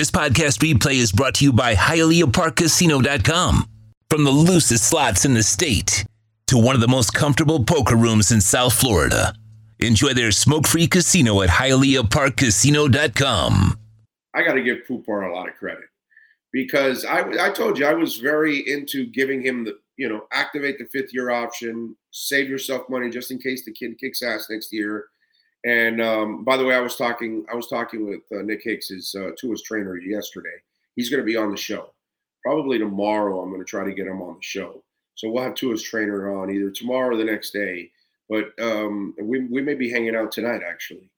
This podcast replay is brought to you by HialeahParkCasino.com. From the loosest slots in the state to one of the most comfortable poker rooms in South Florida. Enjoy their smoke-free casino at HialeahParkCasino.com. I got to give Poupart a lot of credit because I, I told you I was very into giving him the, you know, activate the fifth year option, save yourself money just in case the kid kicks ass next year. And um, by the way, I was talking I was talking with uh, Nick Hicks, uh, Tua's trainer, yesterday. He's going to be on the show. Probably tomorrow. I'm going to try to get him on the show. So we'll have Tua's trainer on either tomorrow or the next day. But um, we we may be hanging out tonight actually.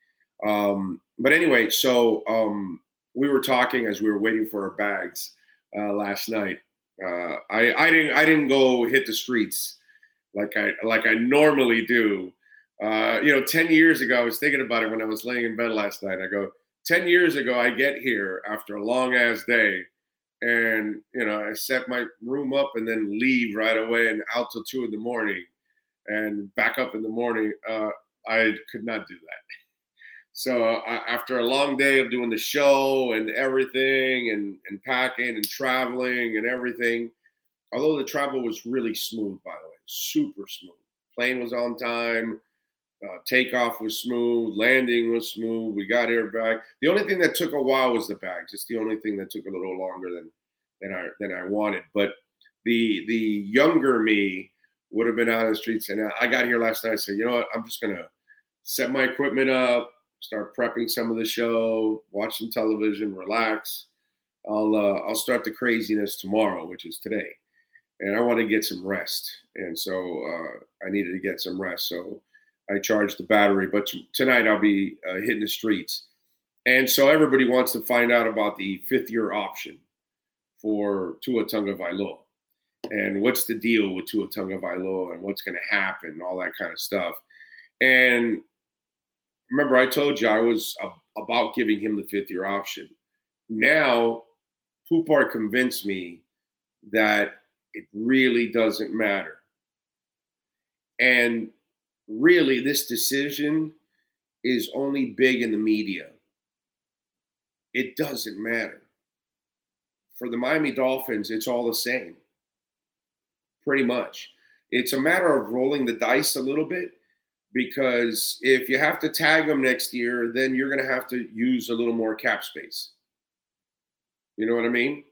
Um, but anyway, so um, we were talking as we were waiting for our bags uh, last night. Uh, I I didn't I didn't go hit the streets like I like I normally do. Uh, you know, ten years ago, I was thinking about it when I was laying in bed last night. I go, ten years ago, I get here after a long ass day, and you know, I set my room up and then leave right away and out till two in the morning, and back up in the morning. Uh, I could not do that. So uh, after a long day of doing the show and everything and, and packing and traveling and everything, although the travel was really smooth, by the way, super smooth. Plane was on time, uh, takeoff was smooth, landing was smooth. We got here back. The only thing that took a while was the bags. It's the only thing that took a little longer than than I than I wanted. But the the younger me would have been out on the streets. And I got here last night. I said, you know what? I'm just gonna set my equipment up, start prepping some of the show, watch some television, relax. I'll uh, I'll start the craziness tomorrow, which is today, and I want to get some rest, and so uh, I needed to get some rest. So I charge the battery, but t- tonight I'll be uh, hitting the streets, and so everybody wants to find out about the fifth year option for Tua Tagovailoa, and what's the deal with Tua Tagovailoa, and what's going to happen, and all that kind of stuff, and remember I told you I was about giving him the fifth year option. Now, Poupart convinced me that it really doesn't matter. And really, this decision is only big in the media. It doesn't matter. For the Miami Dolphins, it's all the same, pretty much. It's a matter of rolling the dice a little bit because if you have to tag them next year, then you're going to have to use a little more cap space. You know what I mean?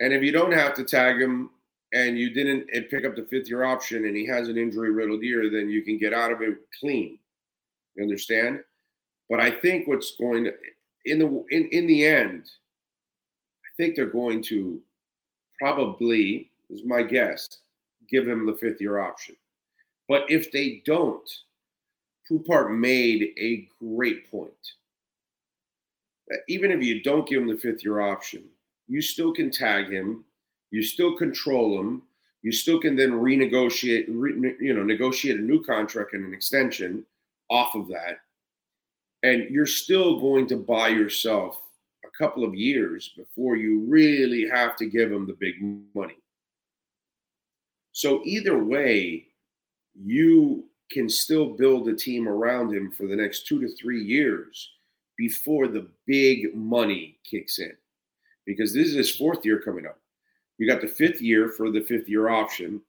And if you don't have to tag him and you didn't pick up the fifth year option and he has an injury riddled year, then you can get out of it clean. You understand? But I think what's going to in the in, in the end, I think they're going to probably, is my guess, give him the fifth year option. But if they don't, Poupart made a great point. That even if you don't give him the fifth year option, you still can tag him, you still control them. you still can then renegotiate, re, you know, negotiate a new contract and an extension off of that, and you're still going to buy yourself a couple of years before you really have to give him the big money. So either way, you can still build a team around him for the next two to three years before the big money kicks in. Because this is his fourth year coming up. You got the fifth year for the fifth year option.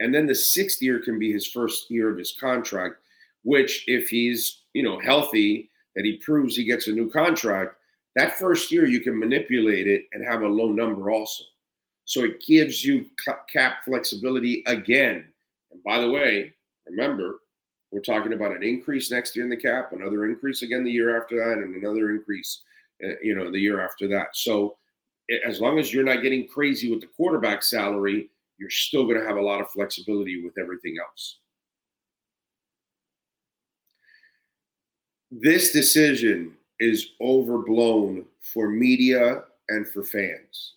And then the sixth year can be his first year of his contract, which if he's, you know, healthy, that he proves he gets a new contract, that first year you can manipulate it and have a low number also. So it gives you cap flexibility again. And by the way, remember, we're talking about an increase next year in the cap, another increase again the year after that, and another increase, uh, you know, the year after that. So as long as you're not getting crazy with the quarterback salary, you're still going to have a lot of flexibility with everything else. This decision is overblown for media and for fans.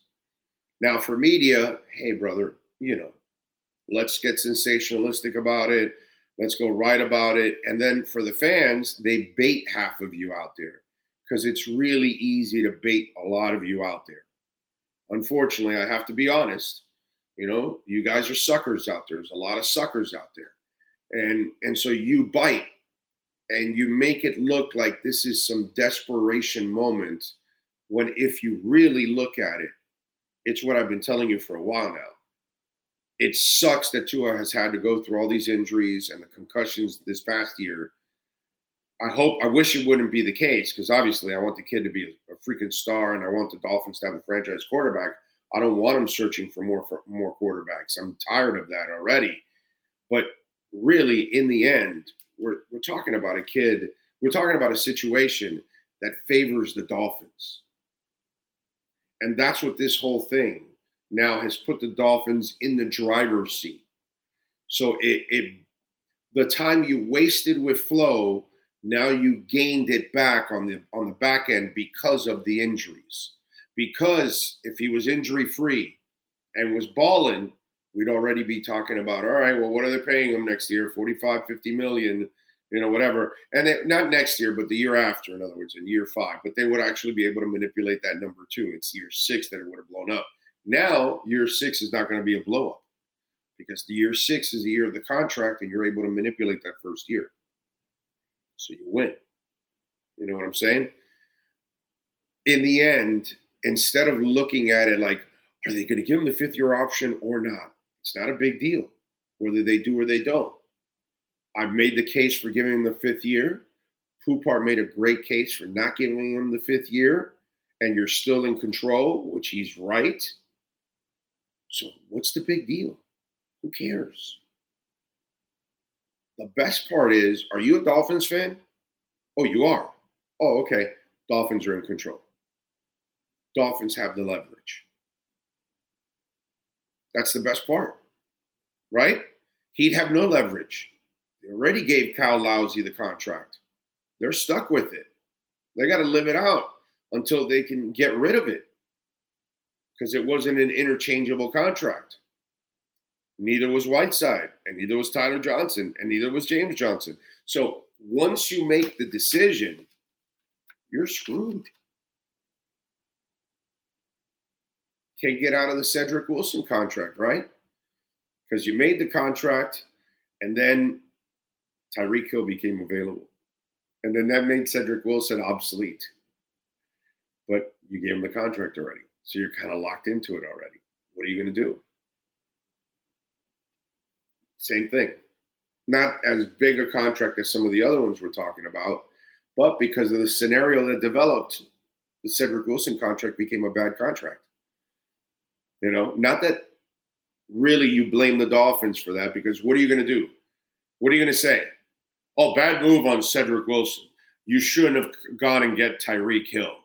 Now, for media, hey, brother, you know, let's get sensationalistic about it Let's go write about it. And then for the fans, they bait half of you out there because it's really easy to bait a lot of you out there. Unfortunately, I have to be honest. You know, you guys are suckers out there. There's a lot of suckers out there. And and so you bite and you make it look like this is some desperation moment when if you really look at it, it's what I've been telling you for a while now. It sucks that Tua has had to go through all these injuries and the concussions this past year. I hope, I wish it wouldn't be the case because obviously I want the kid to be a, freaking star and I want the Dolphins to have a franchise quarterback. I don't want them searching for more for more quarterbacks. I'm tired of that already. But really, in the end, we're we're talking about a kid. We're talking about a situation that favors the Dolphins. And that's what this whole thing now has put the Dolphins in the driver's seat. So it, it the time you wasted with Flo, now you gained it back on the on the back end because of the injuries. Because if he was injury free and was balling, we'd already be talking about, all right, well, what are they paying him next year? 45, 50 million you know, whatever. And not next year, but the year after, in other words, in year five. But they would actually be able to manipulate that number too. It's year six that it would have blown up. Now, year six is not going to be a blow up because the year six is the year of the contract and you're able to manipulate that first year. So you win. You know what I'm saying? In the end, instead of looking at it like, are they going to give him the fifth year option or not? It's not a big deal whether they do or they don't I've made the case for giving him the fifth year. Poupart made a great case for not giving him the fifth year, and you're still in control, which he's right. So, what's the big deal? Who cares? The best part is are you a Dolphins fan? Oh, you are. Oh, okay. Dolphins are in control. Dolphins have the leverage. That's the best part, right? He'd have no leverage. They already gave Kyle Lowry the contract. They're stuck with it. They got to live it out until they can get rid of it because it wasn't an interchangeable contract. Neither was Whiteside, and neither was Tyler Johnson, and neither was James Johnson. So once you make the decision, you're screwed. Can't get out of the Cedric Wilson contract, right? Because you made the contract, and then Tyreek Hill became available. And then that made Cedric Wilson obsolete. But you gave him the contract already. So you're kind of locked into it already. What are you going to do? Same thing. Not as big a contract as some of the other ones we're talking about, but because of the scenario that developed, the Cedric Wilson contract became a bad contract. You know, not that really you blame the Dolphins for that, because what are you going to do? What are you going to say? Oh, bad move on Cedric Wilson. You shouldn't have gone and get Tyreek Hill.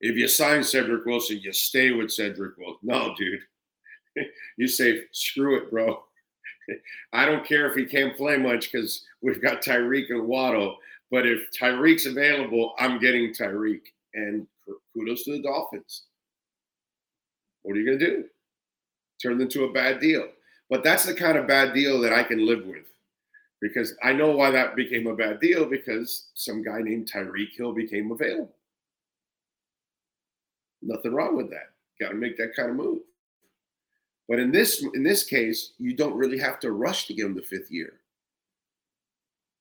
If you sign Cedric Wilson, you stay with Cedric Wilson. No, dude. you say, screw it, bro. I don't care if he can't play much because we've got Tyreek and Waddle. But if Tyreek's available, I'm getting Tyreek. And kudos to the Dolphins. What are you going to do? Turn into a bad deal. But that's the kind of bad deal that I can live with because I know why that became a bad deal because some guy named Tyreek Hill became available. Nothing wrong with that. Got to make that kind of move. But in this in this case, you don't really have to rush to give him the fifth year.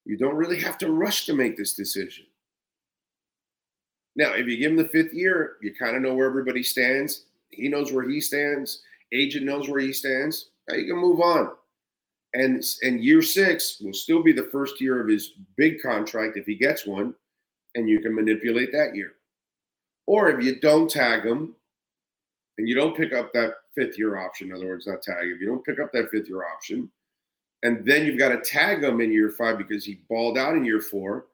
You don't really have to rush to make this decision. Now, if you give him the fifth year, you kind of know where everybody stands. He knows where he stands. Agent knows where he stands. Now you can move on. And and year six will still be the first year of his big contract if he gets one, and you can manipulate that year. Or if you don't tag him and you don't pick up that fifth year option, in other words, not tag, if you don't pick up that fifth year option, and then you've got to tag him in year five because he balled out in year four.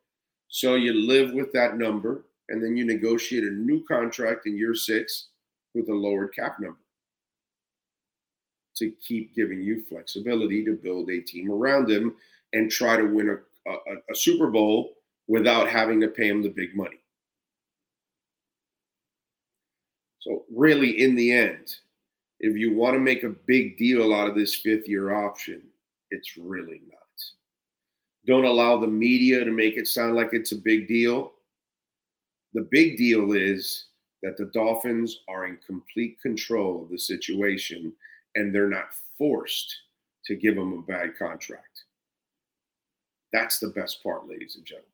So you live with that number, and then you negotiate a new contract in year six with a lowered cap number to keep giving you flexibility to build a team around him and try to win a, a, a Super Bowl without having to pay him the big money. So, really, in the end, if you want to make a big deal out of this fifth year option, it's really not. Don't allow the media to make it sound like it's a big deal. The big deal is that the Dolphins are in complete control of the situation and they're not forced to give him a bad contract. That's the best part, ladies and gentlemen.